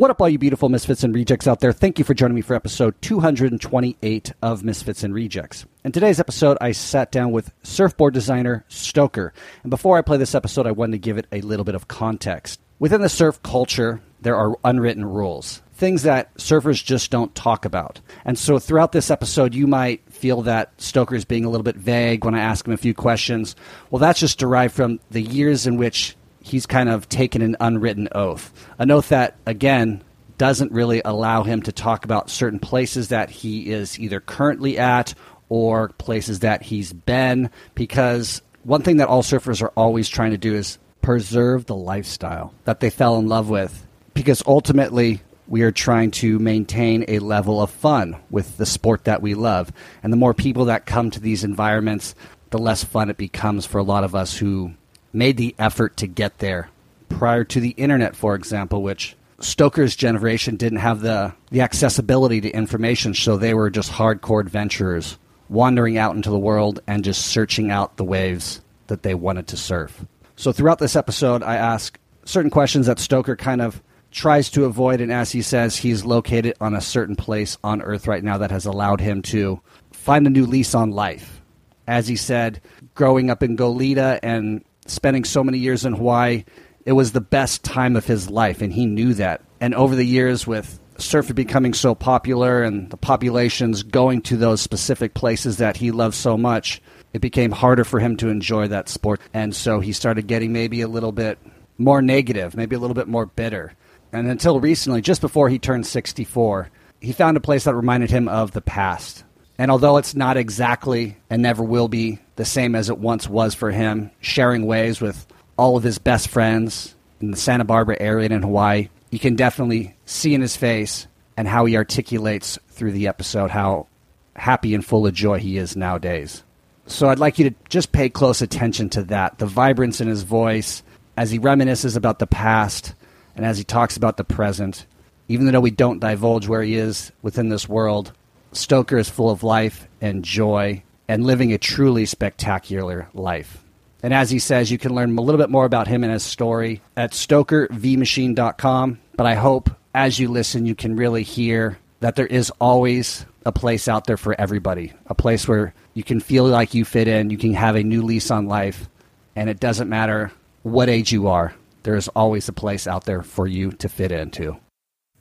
What up, all you beautiful misfits and rejects out there? Thank you for joining me for episode 228 of Misfits and Rejects. In today's episode, I sat down with surfboard designer Stoker. And before I play this episode, I wanted to give it a little bit of context. Within the surf culture, there are unwritten rules, things that surfers just don't talk about. And so throughout this episode, you might feel that Stoker is being a little bit vague when I ask him a few questions. Well, that's just derived from the years in which he's kind of taken an unwritten oath. An oath that, again, doesn't really allow him to talk about certain places that he is either currently at or places that he's been, because one thing that all surfers are always trying to do is preserve the lifestyle that they fell in love with. Because ultimately, we are trying to maintain a level of fun with the sport that we love. And the more people that come to these environments, the less fun it becomes for a lot of us who made the effort to get there prior to the internet, for example, which Stoker's generation didn't have the, the accessibility to information, so they were just hardcore adventurers wandering out into the world and just searching out the waves that they wanted to surf. So throughout this episode, I ask certain questions that Stoker kind of tries to avoid, and as he says, he's located on a certain place on Earth right now that has allowed him to find a new lease on life. As he said, growing up in Goleta and spending so many years in Hawaii, it was the best time of his life, and he knew that. And over the years, with surfing becoming so popular and the populations going to those specific places that he loved so much, it became harder for him to enjoy that sport. And so he started getting maybe a little bit more negative, maybe a little bit more bitter. And until recently, just before he turned 64, he found a place that reminded him of the past. And although it's not exactly and never will be the same as it once was for him, sharing ways with all of his best friends in the Santa Barbara area and in Hawaii, you can definitely see in his face and how he articulates through the episode how happy and full of joy he is nowadays. So I'd like you to just pay close attention to that the vibrance in his voice as he reminisces about the past and as he talks about the present. Even though we don't divulge where he is within this world, Stoker is full of life and joy and living a truly spectacular life. And as he says, you can learn a little bit more about him and his story at stokervmachine.com. But I hope as you listen, you can really hear that there is always a place out there for everybody, a place where you can feel like you fit in, you can have a new lease on life, and it doesn't matter what age you are, there is always a place out there for you to fit into.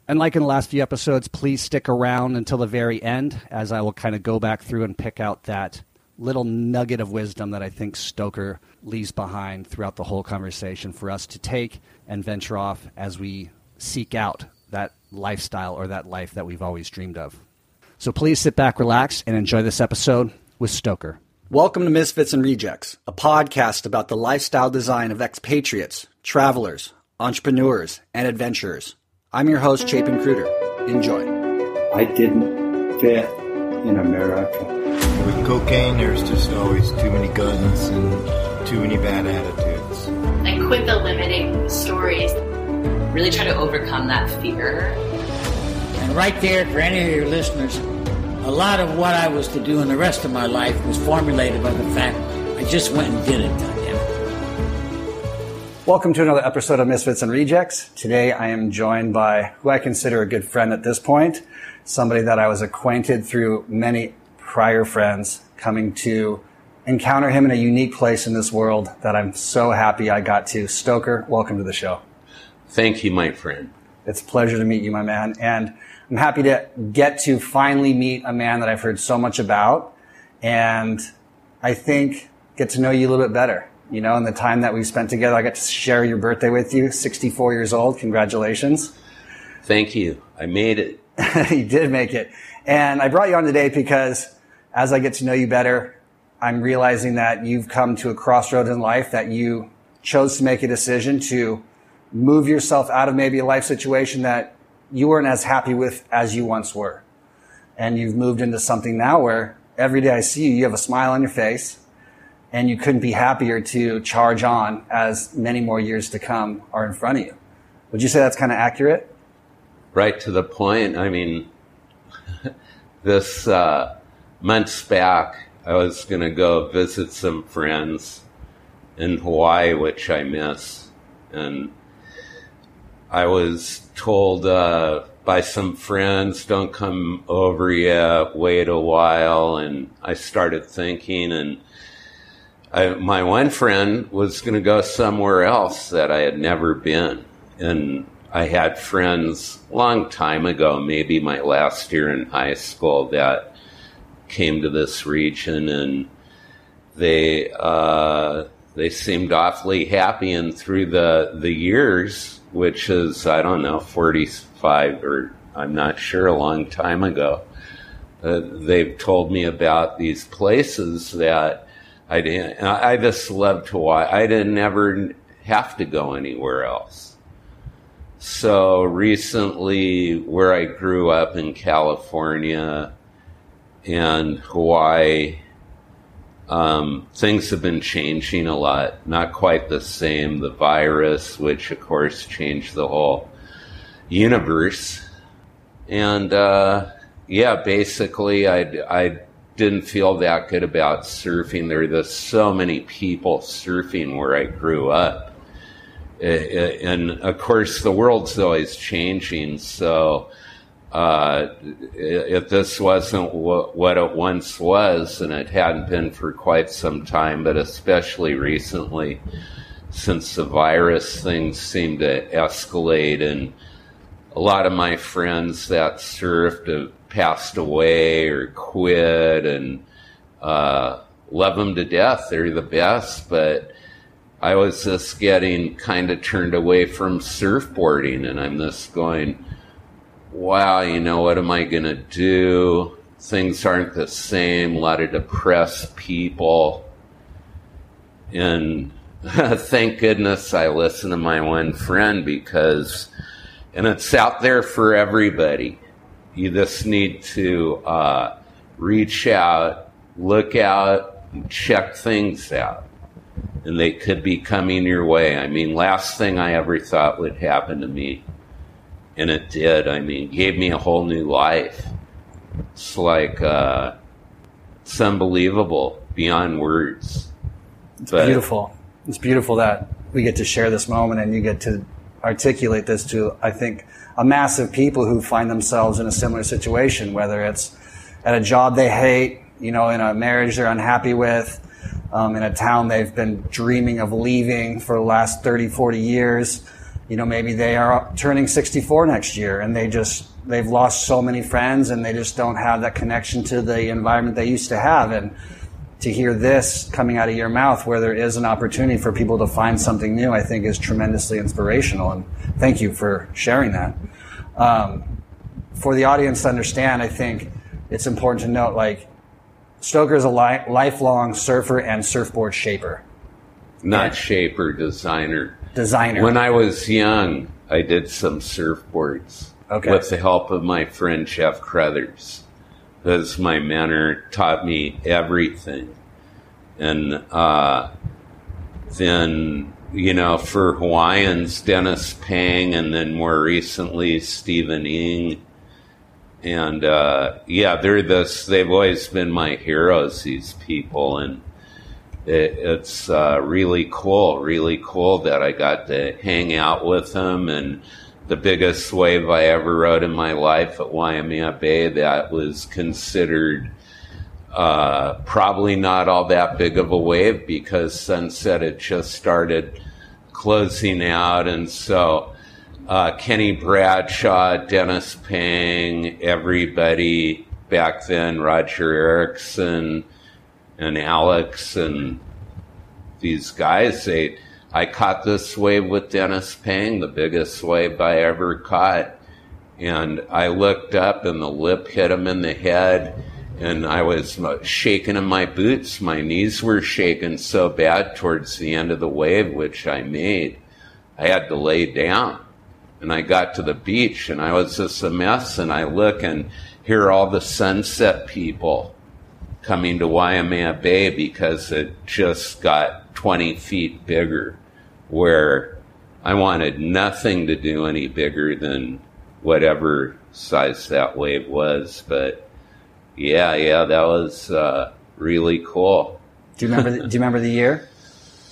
And like in the last few episodes, please stick around until the very end as I will kind of go back through and pick out that little nugget of wisdom that I think Stoker leaves behind throughout the whole conversation for us to take and venture off as we seek out that lifestyle or that life that we've always dreamed of. So please sit back, relax, and enjoy this episode with Stoker. Welcome to Misfits and Rejects, a podcast about the lifestyle design of expatriates, travelers, entrepreneurs, and adventurers. I'm your host, Chapin Cruder. Enjoy. I didn't fit in America. With cocaine, there's just always too many guns and too many bad attitudes. I quit the limiting stories. Really try to overcome that fear. And right there, for any of your listeners, a lot of what I was to do in the rest of my life was formulated by the fact I just went and did it. Welcome to another episode of Misfits and Rejects. Today I am joined by who I consider a good friend at this point, somebody that I was acquainted through many prior friends coming to encounter him in a unique place in this world that I'm so happy I got to. Stoker, welcome to the show. Thank you, my friend. It's a pleasure to meet you, my man. And I'm happy to get to finally meet a man that I've heard so much about and I think get to know you a little bit better you know, in the time that we've spent together. I got to share your birthday with you, 64 years old. Congratulations. Thank you. I made it. you did make it. And I brought you on today because as I get to know you better, I'm realizing that you've come to a crossroad in life that you chose to make a decision to move yourself out of maybe a life situation that you weren't as happy with as you once were. And you've moved into something now where every day I see you, you have a smile on your face and you couldn't be happier to charge on as many more years to come are in front of you. Would you say that's kind of accurate? Right to the point. I mean, this uh, months back, I was going to go visit some friends in Hawaii, which I miss. And I was told uh, by some friends, don't come over yet, wait a while. And I started thinking, and I, my one friend was going to go somewhere else that I had never been. And I had friends long time ago, maybe my last year in high school, that came to this region and they uh, they seemed awfully happy. And through the the years, which is I don't know, forty five or I'm not sure, a long time ago, uh, they've told me about these places that I didn't. I just loved Hawaii. I didn't ever have to go anywhere else. So recently, where I grew up in California and Hawaii, um, things have been changing a lot. Not quite the same. The virus, which of course changed the whole universe, and uh, yeah, basically, I I didn't feel that good about surfing. There were so many people surfing where I grew up, and of course, the world's always changing. So uh, if this wasn't what it once was, and it hadn't been for quite some time, but especially recently, since the virus, things seem to escalate, and a lot of my friends that surfed have passed away or quit, and uh, love them to death. They're the best, but I was just getting kind of turned away from surfboarding, and I'm just going wow, you know, what am I going to do? Things aren't the same, a lot of depressed people. And thank goodness I listened to my one friend because, and it's out there for everybody. You just need to uh, reach out, look out, check things out. And they could be coming your way. I mean, last thing I ever thought would happen to me and it did. I mean, gave me a whole new life. It's like uh, it's unbelievable beyond words. It's but, beautiful. It's beautiful that we get to share this moment and you get to articulate this to, I think, a mass of people who find themselves in a similar situation, whether it's at a job they hate, you know, in a marriage they're unhappy with, um, in a town they've been dreaming of leaving for the last 30, 40 years you know, maybe they are turning 64 next year and they just, they've lost so many friends and they just don't have that connection to the environment they used to have. And to hear this coming out of your mouth where there is an opportunity for people to find something new, I think is tremendously inspirational. And thank you for sharing that. Um, for the audience to understand, I think it's important to note like Stoker is a li- lifelong surfer and surfboard shaper. Not shaper, designer designer? When I was young, I did some surfboards okay. with the help of my friend Jeff Crothers. As my mentor taught me everything. And uh, then, you know, for Hawaiians, Dennis Pang, and then more recently, Stephen Ing. And uh, yeah, they're this, they've always been my heroes, these people. And it, it's uh, really cool, really cool that I got to hang out with them And the biggest wave I ever rode in my life at Waimea Bay, that was considered uh, probably not all that big of a wave because sunset had just started closing out. And so uh, Kenny Bradshaw, Dennis Pang, everybody back then, Roger Erickson, and Alex and these guys say, I caught this wave with Dennis Pang, the biggest wave I ever caught. And I looked up and the lip hit him in the head and I was shaking in my boots. My knees were shaking so bad towards the end of the wave, which I made. I had to lay down. And I got to the beach and I was just a mess. And I look and hear all the sunset people coming to Waimea Bay because it just got 20 feet bigger, where I wanted nothing to do any bigger than whatever size that wave was. But yeah, yeah, that was uh, really cool. Do you remember? The, do you remember the year?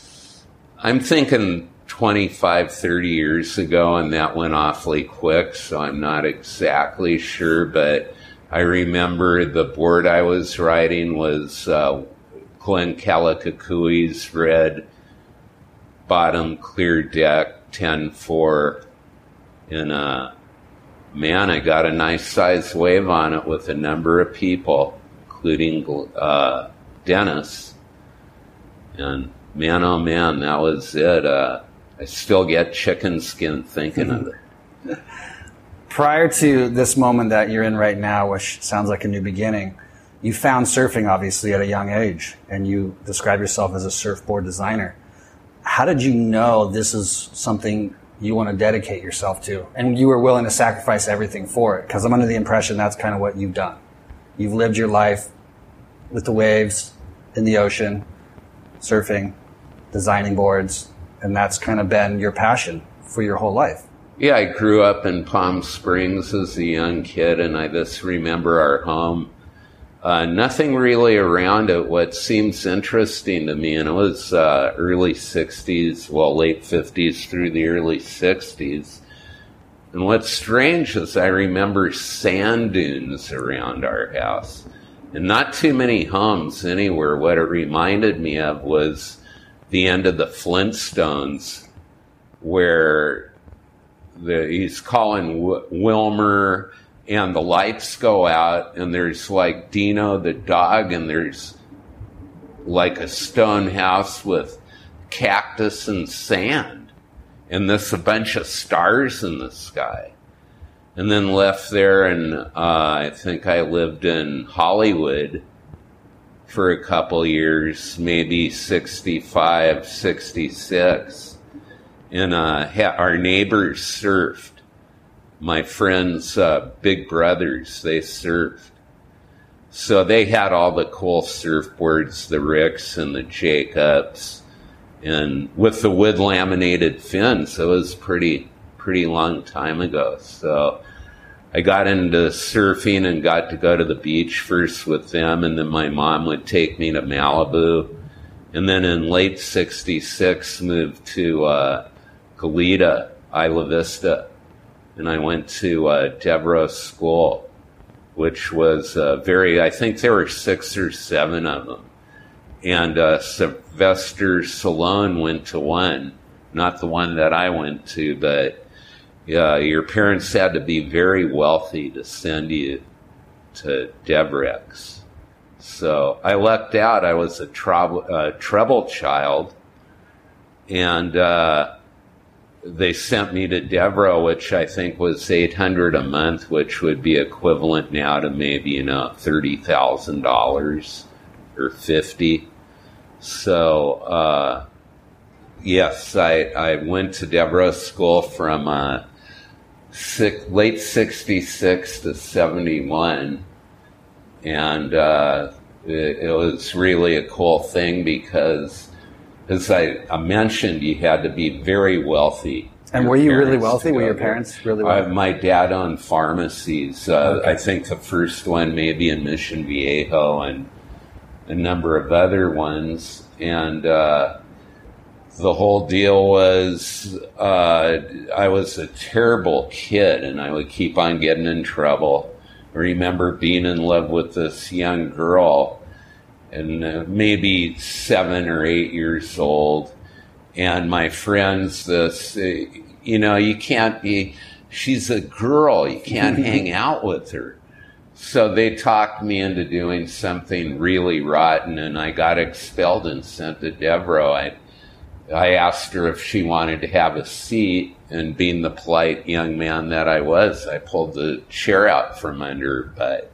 I'm thinking 25, 30 years ago, and that went awfully quick, so I'm not exactly sure, but I remember the board I was riding was uh, Glenn Kalakakui's red bottom clear deck 10-4 and uh, man, I got a nice sized wave on it with a number of people, including uh, Dennis. And man, oh man, that was it. Uh, I still get chicken skin thinking of it. Prior to this moment that you're in right now, which sounds like a new beginning, you found surfing obviously at a young age, and you describe yourself as a surfboard designer. How did you know this is something you want to dedicate yourself to, and you were willing to sacrifice everything for it? Because I'm under the impression that's kind of what you've done. You've lived your life with the waves in the ocean, surfing, designing boards, and that's kind of been your passion for your whole life. Yeah, I grew up in Palm Springs as a young kid, and I just remember our home. Uh, nothing really around it. What seems interesting to me, and it was uh, early 60s, well, late 50s through the early 60s. And what's strange is I remember sand dunes around our house, and not too many homes anywhere. What it reminded me of was the end of the Flintstones, where the, he's calling w- Wilma and the lights go out and there's like Dino the dog and there's like a stone house with cactus and sand and this a bunch of stars in the sky and then left there and uh, I think I lived in Hollywood for a couple years, maybe 65, 66. And uh, ha- our neighbors surfed. My friends' uh, big brothers, they surfed. So they had all the cool surfboards, the Ricks and the Jacobs, and with the wood laminated fins. It was pretty, pretty long time ago. So I got into surfing and got to go to the beach first with them, and then my mom would take me to Malibu. And then in late 66, moved to uh, Goleta, Isla Vista. And I went to uh, School, which was uh, very, I think there were six or seven of them. And uh, Sylvester Stallone went to one, not the one that I went to, but yeah, your parents had to be very wealthy to send you to Devereux. So I lucked out. I was a treble, uh, treble child, and uh, they sent me to Devereux, which I think was eight hundred a month, which would be equivalent now to maybe you know thirty thousand dollars or fifty. So uh, yes, I I went to Devereux School from uh, six, late 66 to 71. And uh, it, it, was really a cool thing because, as I, I, mentioned, you had to be very wealthy. And were you really wealthy? Were your parents really wealthy? Uh, my dad owned pharmacies. Uh, okay. I think the first one maybe in Mission Viejo and a number of other ones. And uh, the whole deal was uh, I was a terrible kid and I would keep on getting in trouble. I remember being in love with this young girl and uh, maybe seven or eight years old. And my friends, this, you know, you can't be, she's a girl, you can't hang out with her. So they talked me into doing something really rotten and I got expelled and sent to Devereux. I, I asked her if she wanted to have a seat, and being the polite young man that I was, I pulled the chair out from under her butt.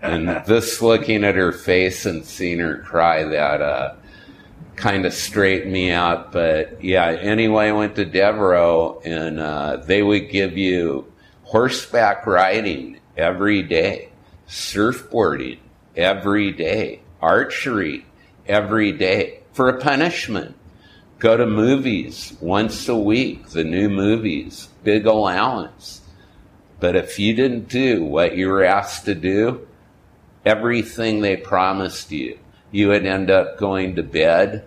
And this looking at her face and seeing her cry, that uh, kind of straightened me out. But yeah, anyway, I went to Devereux, and uh, they would give you horseback riding every day, surfboarding every day, archery every day for a punishment Go to movies once a week, the new movies, big allowance. But if you didn't do what you were asked to do, everything they promised you, you would end up going to bed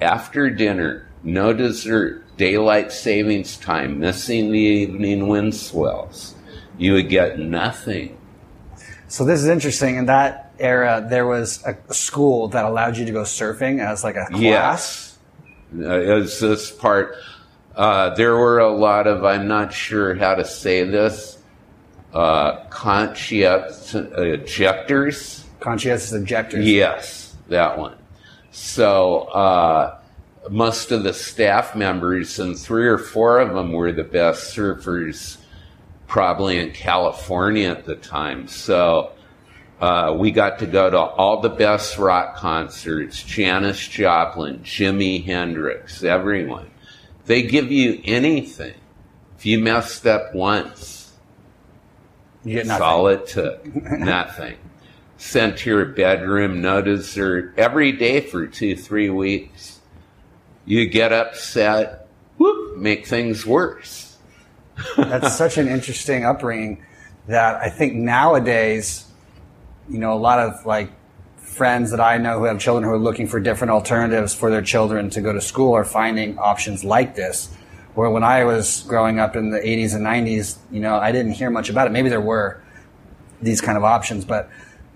after dinner, no dessert, daylight savings time, missing the evening wind swells, you would get nothing. So this is interesting. In that era, there was a school that allowed you to go surfing as like a class. Yes. Uh, Is this part? Uh, there were a lot of, I'm not sure how to say this, uh, conscientious ejectors. Conscientious objectors. Yes, that one. So, uh, most of the staff members, and three or four of them were the best surfers probably in California at the time. So, uh, we got to go to all the best rock concerts Janis Joplin, Jimi Hendrix, everyone. They give you anything. If you messed up once, You get that's nothing. all it took. nothing. Sent to your bedroom, no dessert, every day for two, three weeks. You get upset, whoop, make things worse. That's such an interesting upbringing that I think nowadays, you know, a lot of like friends that I know who have children who are looking for different alternatives for their children to go to school are finding options like this. Where when I was growing up in the 80s and 90s, you know, I didn't hear much about it. Maybe there were these kind of options, but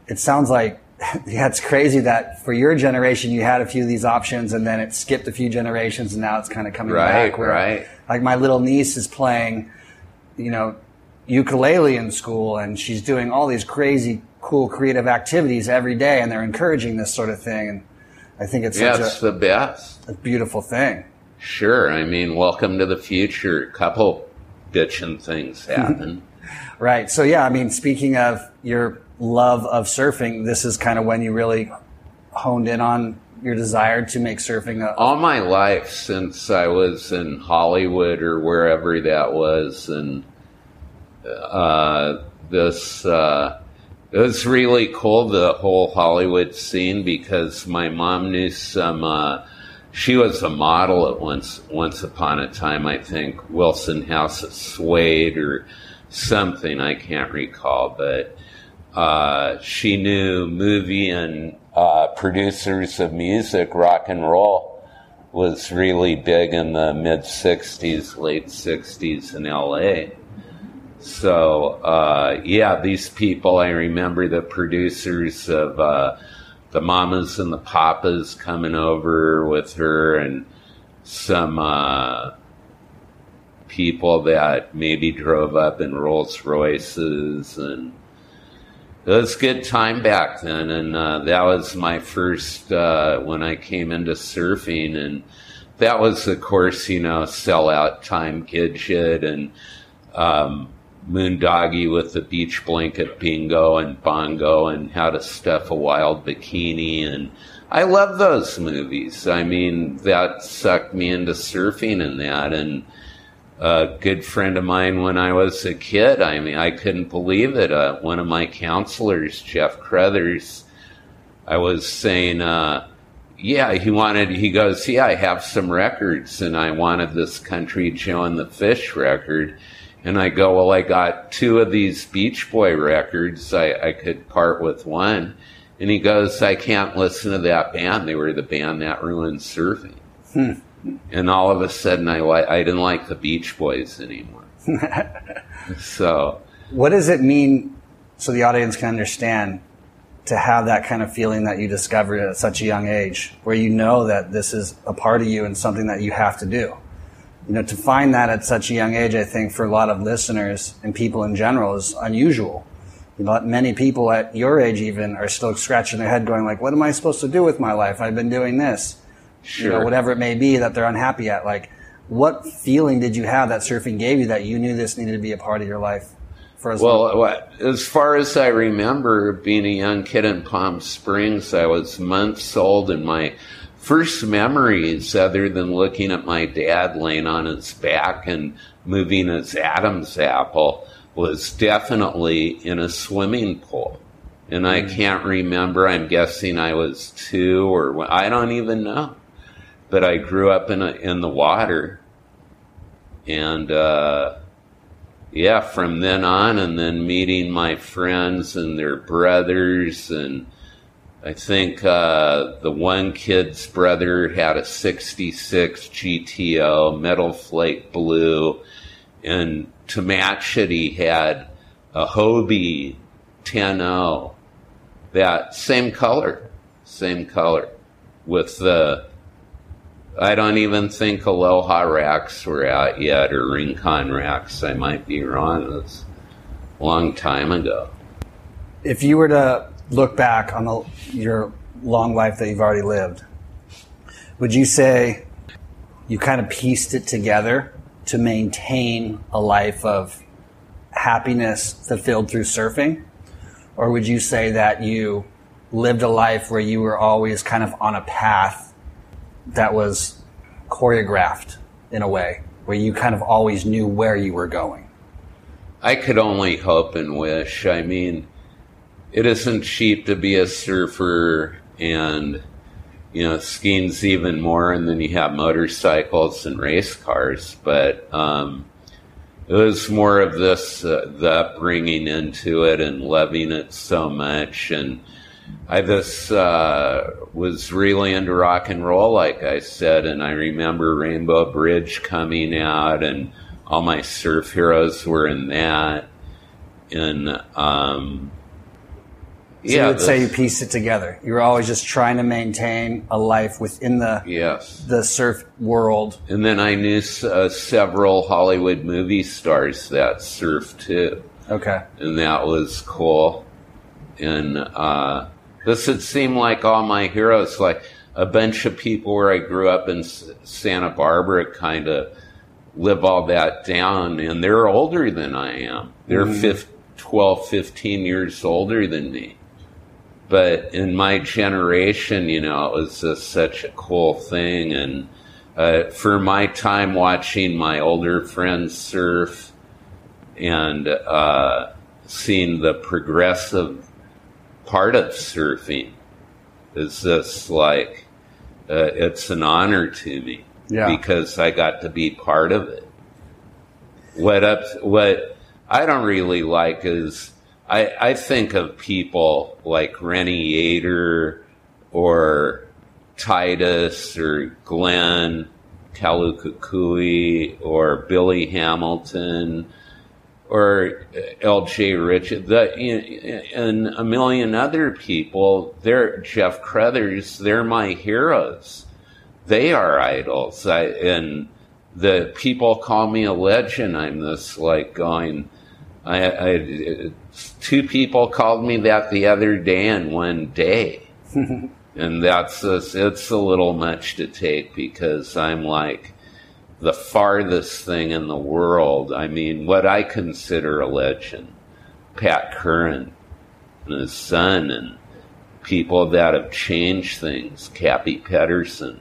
it sounds like, yeah, it's crazy that for your generation, you had a few of these options and then it skipped a few generations and now it's kind of coming Right, back. where, right. Like my little niece is playing, you know, ukulele in school and she's doing all these crazy, cool, creative activities every day and they're encouraging this sort of thing. And I think it's Yeah, such it's a, the best. a beautiful thing. Sure. I mean, welcome to the future. A couple bitching things happen. Right. So yeah, I mean, speaking of your love of surfing, this is kind of when you really honed in on your desire to make surfing a, All my life since I was in Hollywood or wherever that was, and uh, this uh, it was really cool the whole Hollywood scene because my mom knew some. Uh, she was a model at once once upon a time, I think Wilson House of Suede or something I can't recall, but uh, she knew movie and uh, producers of music, rock and roll was really big in the mid 60s, late 60s in LA. So, uh, yeah, these people, I remember the producers of uh, the Mamas and the Papas coming over with her and some uh, people that maybe drove up in Rolls Royces and it was good time back then, and uh, that was my first uh, when I came into surfing, and that was, of course, you know, sellout time, Gidget, and um, Moondoggy with the beach blanket bingo and bongo, and how to stuff a wild bikini, and I love those movies. I mean, that sucked me into surfing and that, and a good friend of mine when I was a kid. I mean, I couldn't believe it. Uh, one of my counselors, Jeff Crothers, I was saying, uh, yeah, he wanted, he goes, yeah, I have some records and I wanted this Country Joe and the Fish record. And I go, well, I got two of these Beach Boy records. I, I could part with one. And he goes, I can't listen to that band. They were the band that ruined surfing. Hmm. And all of a sudden, I li- I didn't like the Beach Boys anymore. so what does it mean so the audience can understand to have that kind of feeling that you discovered at such a young age where you know that this is a part of you and something that you have to do you know to find that at such a young age i think for a lot of listeners and people in general is unusual. You know many people at your age even are still scratching their head going like what am i supposed to do with my life? I've been doing this. You know whatever it may be that they're unhappy at like what feeling did you have that surfing gave you that you knew this needed to be a part of your life for as Well, uh, what- as far as I remember, being a young kid in Palm Springs, I was months old, and my first memories, other than looking at my dad laying on his back and moving his Adam's apple, was definitely in a swimming pool. And I can't remember. I'm guessing I was two or I don't even know. But I grew up in a, in the water, and. Uh, yeah, from then on, and then meeting my friends and their brothers, and I think uh, the one kid's brother had a 66 GTO, metal flake blue, and to match it, he had a Hobie 10 that same color, same color, with the I don't even think Aloha racks were out yet, or Rincon racks. I might be wrong. It's a long time ago. If you were to look back on the, your long life that you've already lived, would you say you kind of pieced it together to maintain a life of happiness fulfilled through surfing? Or would you say that you lived a life where you were always kind of on a path that was choreographed in a way where you kind of always knew where you were going? I could only hope and wish. I mean, it isn't cheap to be a surfer and you know skiing's even more and then you have motorcycles and race cars but um, it was more of this uh, the upbringing into it and loving it so much and I just uh, was really into rock and roll, like I said, and I remember Rainbow Bridge coming out, and all my surf heroes were in that. And um, so yeah, you would say you piece it together. You were always just trying to maintain a life within the yes the surf world. And then I knew uh, several Hollywood movie stars that surfed too. Okay, and that was cool. And uh, this would seem like all my heroes, like a bunch of people where I grew up in Santa Barbara, kind of live all that down, and they're older than I am. They're mm. 15, 12, 15 years older than me. But in my generation, you know, it was just such a cool thing. And uh, for my time watching my older friends surf and uh, seeing the progressive part of surfing is just like uh, it's an honor to me yeah. because I got to be part of it. What up? What I don't really like is I, I think of people like Rennie Yater or Titus or Glenn Kalukukui or Billy Hamilton or L.J. Richard, the, and a million other people. They're Jeff Crothers. They're my heroes. They are idols. I, and the people call me a legend. I'm this like going. I, I two people called me that the other day in one day, and that's it's a little much to take because I'm like the farthest thing in the world. I mean, what I consider a legend, Pat Curren and his son, and people that have changed things, Cappy Pedersen,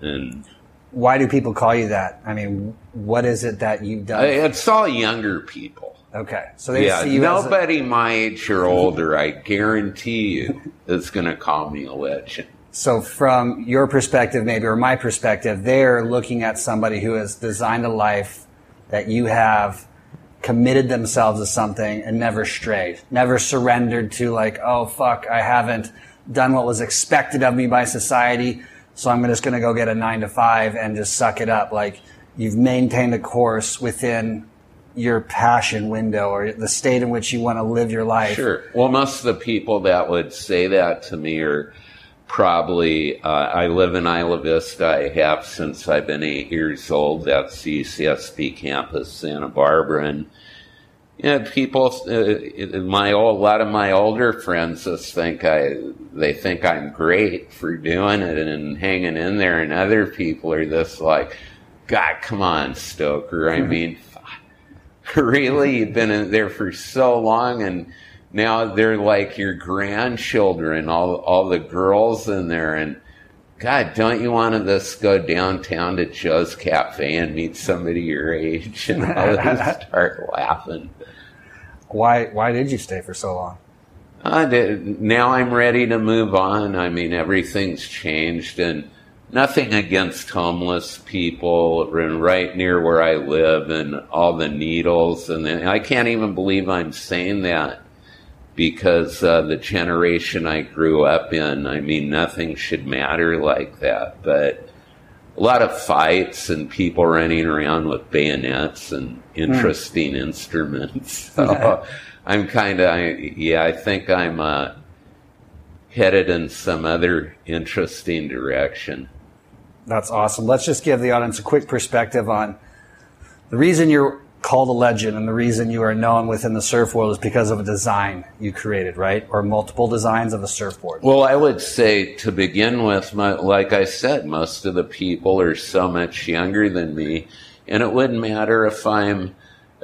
and. Why do people call you that? I mean, what is it that you've done? It's all younger people. Okay, so they yeah, see you nobody a- my age or older, I guarantee you, is going to call me a legend. So from your perspective, maybe, or my perspective, they're looking at somebody who has designed a life that you have committed themselves to something and never strayed, never surrendered to like, oh fuck, I haven't done what was expected of me by society. So I'm just going to go get a nine to five and just suck it up. Like you've maintained a course within your passion window or the state in which you want to live your life. Sure. Well, most of the people that would say that to me are probably, uh, I live in Isla Vista. I have since I've been eight years old. That's the UCSB campus, Santa Barbara. And, you know, people, uh, my old, a lot of my older friends just think I, they think I'm great for doing it and hanging in there. And other people are just like, God, come on, Stoker. I mean, really? You've been in there for so long and, now they're like your grandchildren, all all the girls in there, and God, don't you want to just go downtown to Joe's Cafe and meet somebody your age? And I'll just start laughing. Why why did you stay for so long? I did. Now I'm ready to move on. I mean, everything's changed, and nothing against homeless people right near where I live, and all the needles, and I can't even believe I'm saying that because uh, the generation I grew up in, I mean, nothing should matter like that. But a lot of fights and people running around with bayonets and interesting instruments. So I'm kind of, yeah, I think I'm uh, headed in some other interesting direction. That's awesome. Let's just give the audience a quick perspective on the reason you're called a legend and the reason you are known within the surf world is because of a design you created, right? Or multiple designs of a surfboard. Well, I would say to begin with, my, like I said, most of the people are so much younger than me, and it wouldn't matter if I'm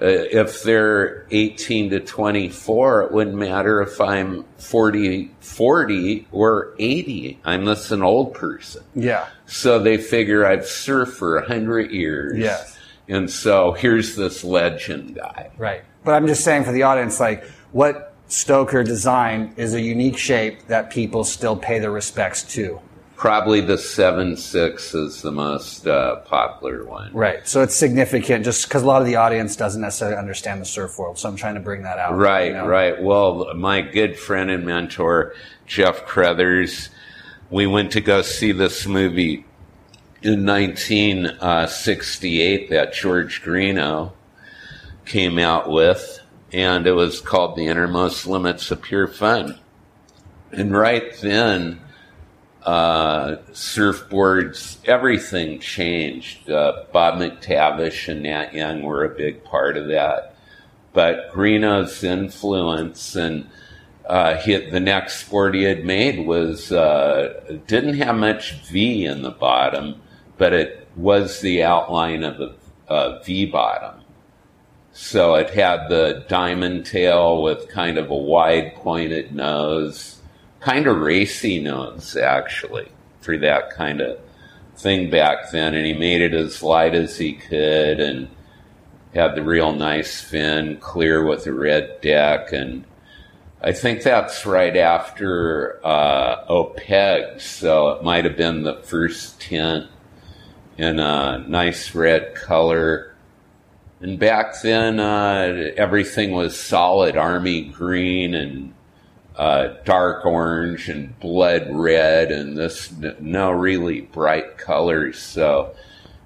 Uh, if they're 18 to 24, it wouldn't matter if I'm 40, 40 or 80. I'm just an old person. Yeah. So they figure I've surfed for 100 years. Yes. And so here's this legend guy. Right. But I'm just saying for the audience, like what Stoker designed is a unique shape that people still pay their respects to. Probably the 7 6 is the most uh, popular one. Right. So it's significant just because a lot of the audience doesn't necessarily understand the surf world. So I'm trying to bring that out. Right, you know? right. Well, my good friend and mentor, Jeff Crothers, we went to go see this movie in 1968 that George Greenough came out with, and it was called The Innermost Limits of Pure Fun. And right then, uh, surfboards, everything changed. Uh, Bob McTavish and Nat Young were a big part of that. But Greenough's influence and uh, he, the next sport he had made was uh, didn't have much V in the bottom, but it was the outline of a, a V bottom. So it had the diamond tail with kind of a wide pointed nose kind of racy notes actually for that kind of thing back then and he made it as light as he could and had the real nice fin clear with a red deck and I think that's right after uh, OPEG, so it might have been the first tint in a nice red color. And back then, uh, everything was solid army green and uh, dark orange and blood red and this no really bright colors. So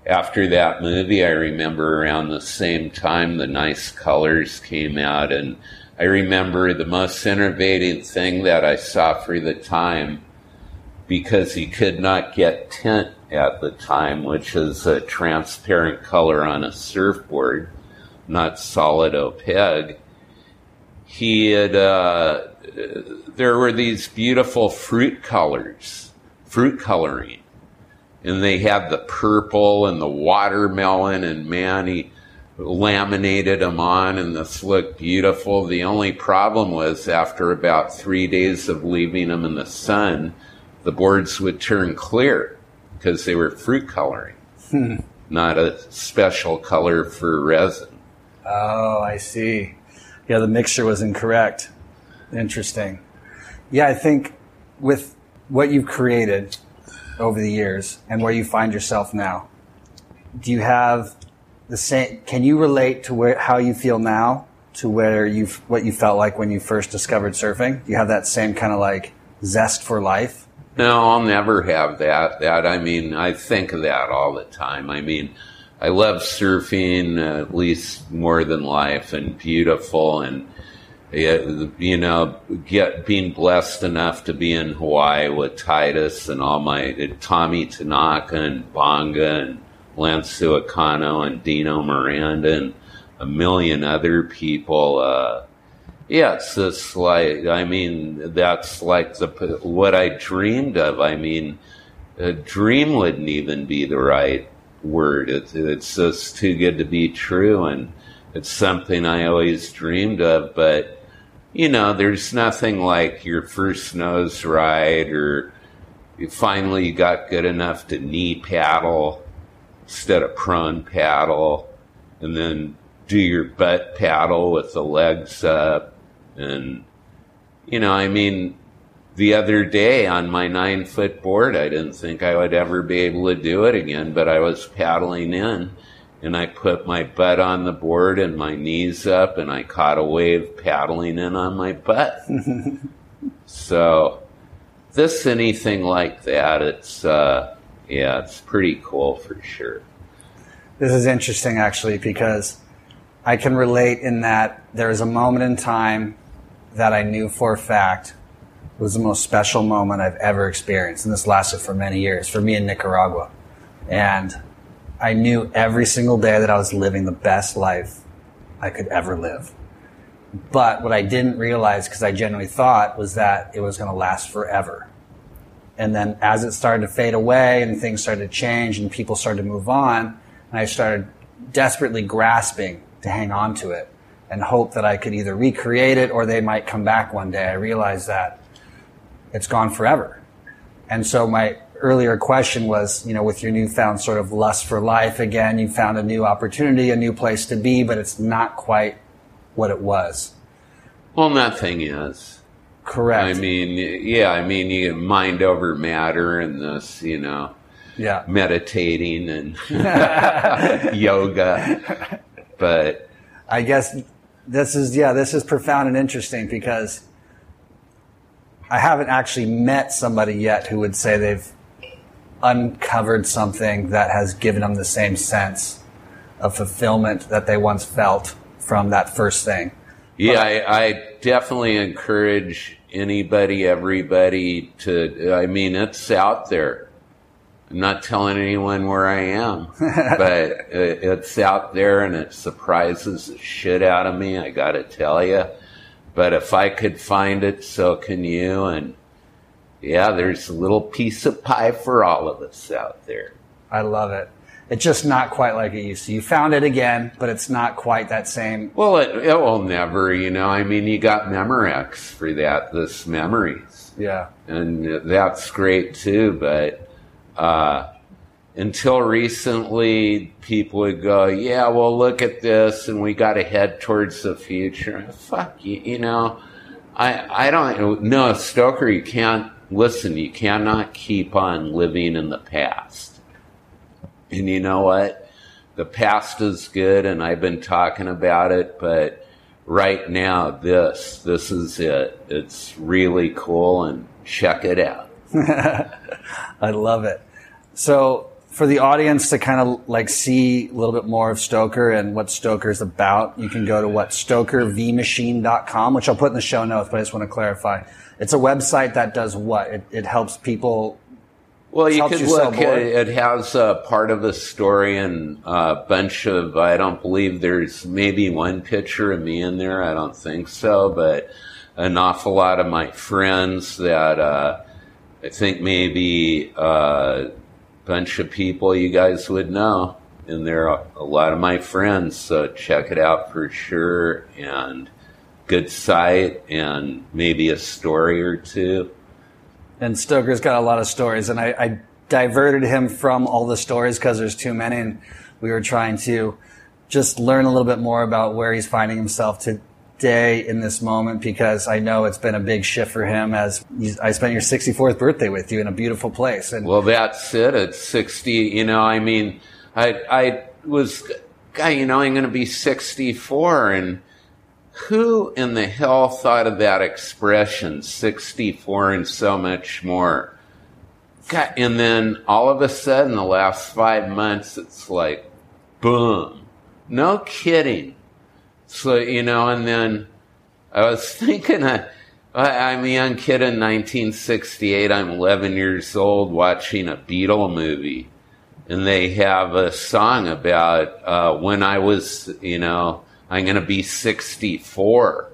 after that movie, I remember around the same time the nice colors came out, and I remember the most innovating thing that I saw for the time because he could not get tint at the time, which is a transparent color on a surfboard, not solid opaque. He had uh, there were these beautiful fruit colors, fruit coloring. And they had the purple and the watermelon, and man, he laminated them on, and this looked beautiful. The only problem was after about three days of leaving them in the sun, the boards would turn clear because they were fruit coloring, hmm. not a special color for resin. Oh, I see. Yeah, the mixture was incorrect. Interesting. Yeah, I think with what you've created over the years and where you find yourself now, do you have the same? Can you relate to where how you feel now to where you what you felt like when you first discovered surfing? Do you have that same kind of like zest for life? No, I'll never have that. That I mean, I think of that all the time. I mean, I love surfing uh, at least more than life and beautiful and you know, get being blessed enough to be in Hawaii with Titus and all my Tommy Tanaka and Bonga and Lance Suakano and Dino Miranda and a million other people. Uh, yeah, it's just like I mean, that's like the what I dreamed of. I mean, a dream wouldn't even be the right word. It's it's just too good to be true, and it's something I always dreamed of, but you know, there's nothing like your first nose ride or you finally got good enough to knee paddle instead of prone paddle and then do your butt paddle with the legs up. And, you know, I mean, the other day on my nine foot board, I didn't think I would ever be able to do it again, but I was paddling in and I put my butt on the board and my knees up, and I caught a wave paddling in on my butt. so, this anything like that, it's uh, yeah, it's pretty cool for sure. This is interesting, actually, because I can relate in that there is a moment in time that I knew for a fact was the most special moment I've ever experienced. And this lasted for many years for me in Nicaragua. And I knew every single day that I was living the best life I could ever live. But what I didn't realize, because I genuinely thought, was that it was going to last forever. And then as it started to fade away and things started to change and people started to move on, and I started desperately grasping to hang on to it and hope that I could either recreate it or they might come back one day. I realized that it's gone forever. And so my earlier question was, you know, with your newfound sort of lust for life again, you found a new opportunity, a new place to be, but it's not quite what it was. Well, nothing is. Correct. I mean, yeah, I mean, you get mind over matter and this, you know, yeah. meditating and yoga. But I guess this is, yeah, this is profound and interesting because I haven't actually met somebody yet who would say they've uncovered something that has given them the same sense of fulfillment that they once felt from that first thing. Yeah, I, I definitely encourage anybody, everybody to, I mean, it's out there. I'm not telling anyone where I am, but it's out there and it surprises the shit out of me, I gotta tell you. But if I could find it, so can you. And yeah, there's a little piece of pie for all of us out there. I love it. It's just not quite like it used to. You found it again, but it's not quite that same. Well, it, it will never, you know. I mean, you got Memorex for that, this memories. Yeah. And that's great too, but uh, until recently, people would go, "Yeah, well, look at this, and we got to head towards the future." Fuck you, you know. I I don't know no Stoker. You can't listen. You cannot keep on living in the past. And you know what? The past is good, and I've been talking about it, but right now, this this is it. It's really cool, and check it out. I love it. So for the audience to kind of like see a little bit more of Stoker and what Stoker is about, you can go to what stokervmachine.com, which I'll put in the show notes, but I just want to clarify. It's a website that does what? It, it helps people. Well, you you look. It, it has a part of a story and a bunch of. I don't believe there's maybe one picture of me in there. I don't think so, but an awful lot of my friends that uh, I think maybe a bunch of people you guys would know. And there are a lot of my friends, so check it out for sure. And good site and maybe a story or two. And Stoker's got a lot of stories, and I, I diverted him from all the stories because there's too many, and we were trying to just learn a little bit more about where he's finding himself today in this moment because I know it's been a big shift for him as I spent your 64th birthday with you in a beautiful place. And Well, that's it. At 60, you know, I mean, I, I was, guy, you know, I'm going to be 64 and who in the hell thought of that expression, 64 and so much more? God, and then all of a sudden, the last five months, it's like, boom. No kidding. So, you know, and then I was thinking, I, I- I'm a young kid in 1968. I'm 11 years old watching a Beatle movie. And they have a song about uh, when I was, you know, I'm going to be 64.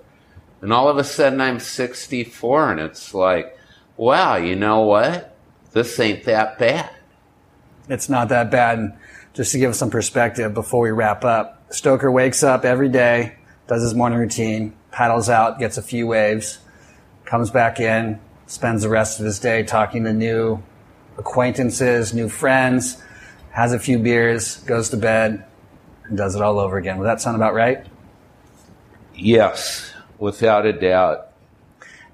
And all of a sudden I'm 64 and it's like, wow, you know what? This ain't that bad. it's not that bad. And just to give some perspective before we wrap up, Stoker wakes up every day, does his morning routine, paddles out, gets a few waves, comes back in, spends the rest of his day talking to new acquaintances, new friends, has a few beers, goes to bed, and does it all over again. Would that sound about right? Yes, without a doubt.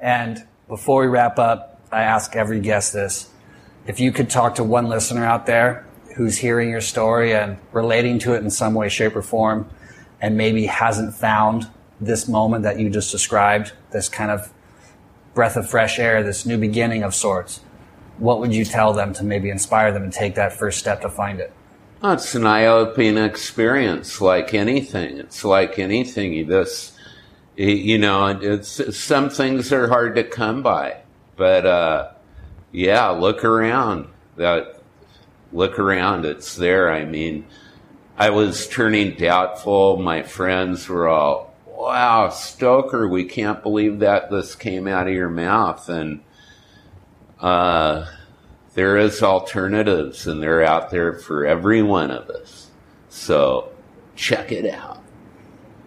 And before we wrap up, I ask every guest this. If you could talk to one listener out there who's hearing your story and relating to it in some way, shape, or form, and maybe hasn't found this moment that you just described, this kind of breath of fresh air, this new beginning of sorts, what would you tell them to maybe inspire them and take that first step to find it? Well, it's an eye-opening experience, like anything. It's like anything. This, you know, it's some things are hard to come by, but uh, yeah, look around. That look around. It's there. I mean, I was turning doubtful. My friends were all, "Wow, Stoker, we can't believe that this came out of your mouth." And uh, there is alternatives, and they're out there for every one of us. So check it out.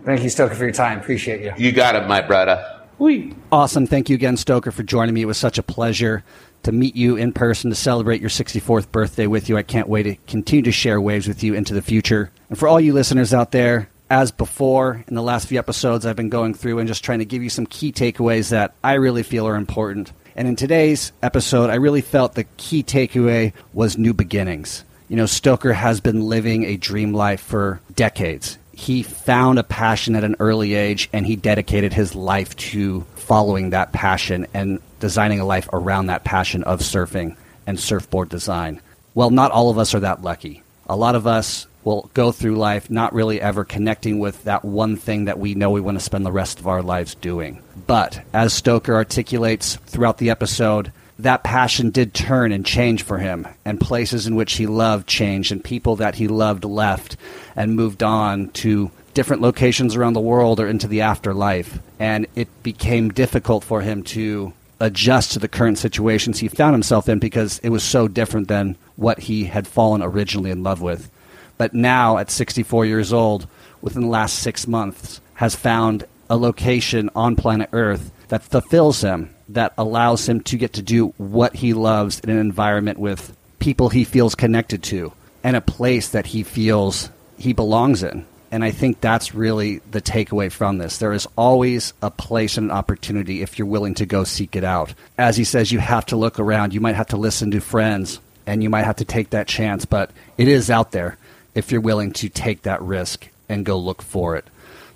Thank you, Stoker, for your time. Appreciate you. You got it, my brother. Whee. Awesome. Thank you again, Stoker, for joining me. It was such a pleasure to meet you in person to celebrate your 64th birthday with you. I can't wait to continue to share waves with you into the future. And for all you listeners out there, as before in the last few episodes, I've been going through and just trying to give you some key takeaways that I really feel are important. And in today's episode, I really felt the key takeaway was new beginnings. You know, Stoker has been living a dream life for decades. He found a passion at an early age and he dedicated his life to following that passion and designing a life around that passion of surfing and surfboard design. Well, not all of us are that lucky. A lot of us will go through life not really ever connecting with that one thing that we know we want to spend the rest of our lives doing. But as Stoker articulates throughout the episode, that passion did turn and change for him, and places in which he loved changed, and people that he loved left and moved on to different locations around the world or into the afterlife. And it became difficult for him to adjust to the current situations he found himself in because it was so different than what he had fallen originally in love with but now at 64 years old, within the last six months, has found a location on planet Earth that fulfills him, that allows him to get to do what he loves in an environment with people he feels connected to and a place that he feels he belongs in. And I think that's really the takeaway from this. There is always a place and an opportunity if you're willing to go seek it out. As he says, you have to look around. You might have to listen to friends and you might have to take that chance, but it is out there if you're willing to take that risk and go look for it.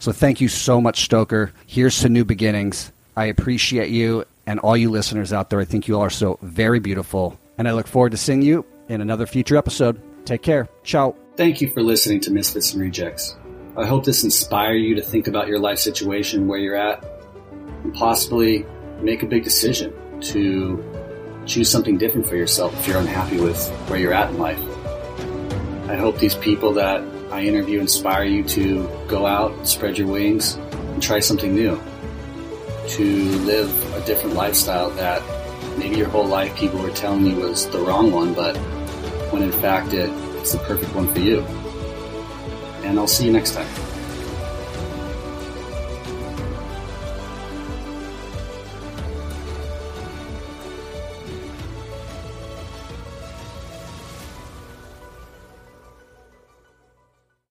So thank you so much, Stoker. Here's to new beginnings. I appreciate you and all you listeners out there. I think you all are so very beautiful. And I look forward to seeing you in another future episode. Take care. Ciao. Thank you for listening to Misfits and Rejects. I hope this inspire you to think about your life situation, where you're at, and possibly make a big decision to choose something different for yourself if you're unhappy with where you're at in life. I hope these people that I interview inspire you to go out, spread your wings, and try something new. To live a different lifestyle that maybe your whole life people were telling you was the wrong one, but when in fact it, it's the perfect one for you. And I'll see you next time.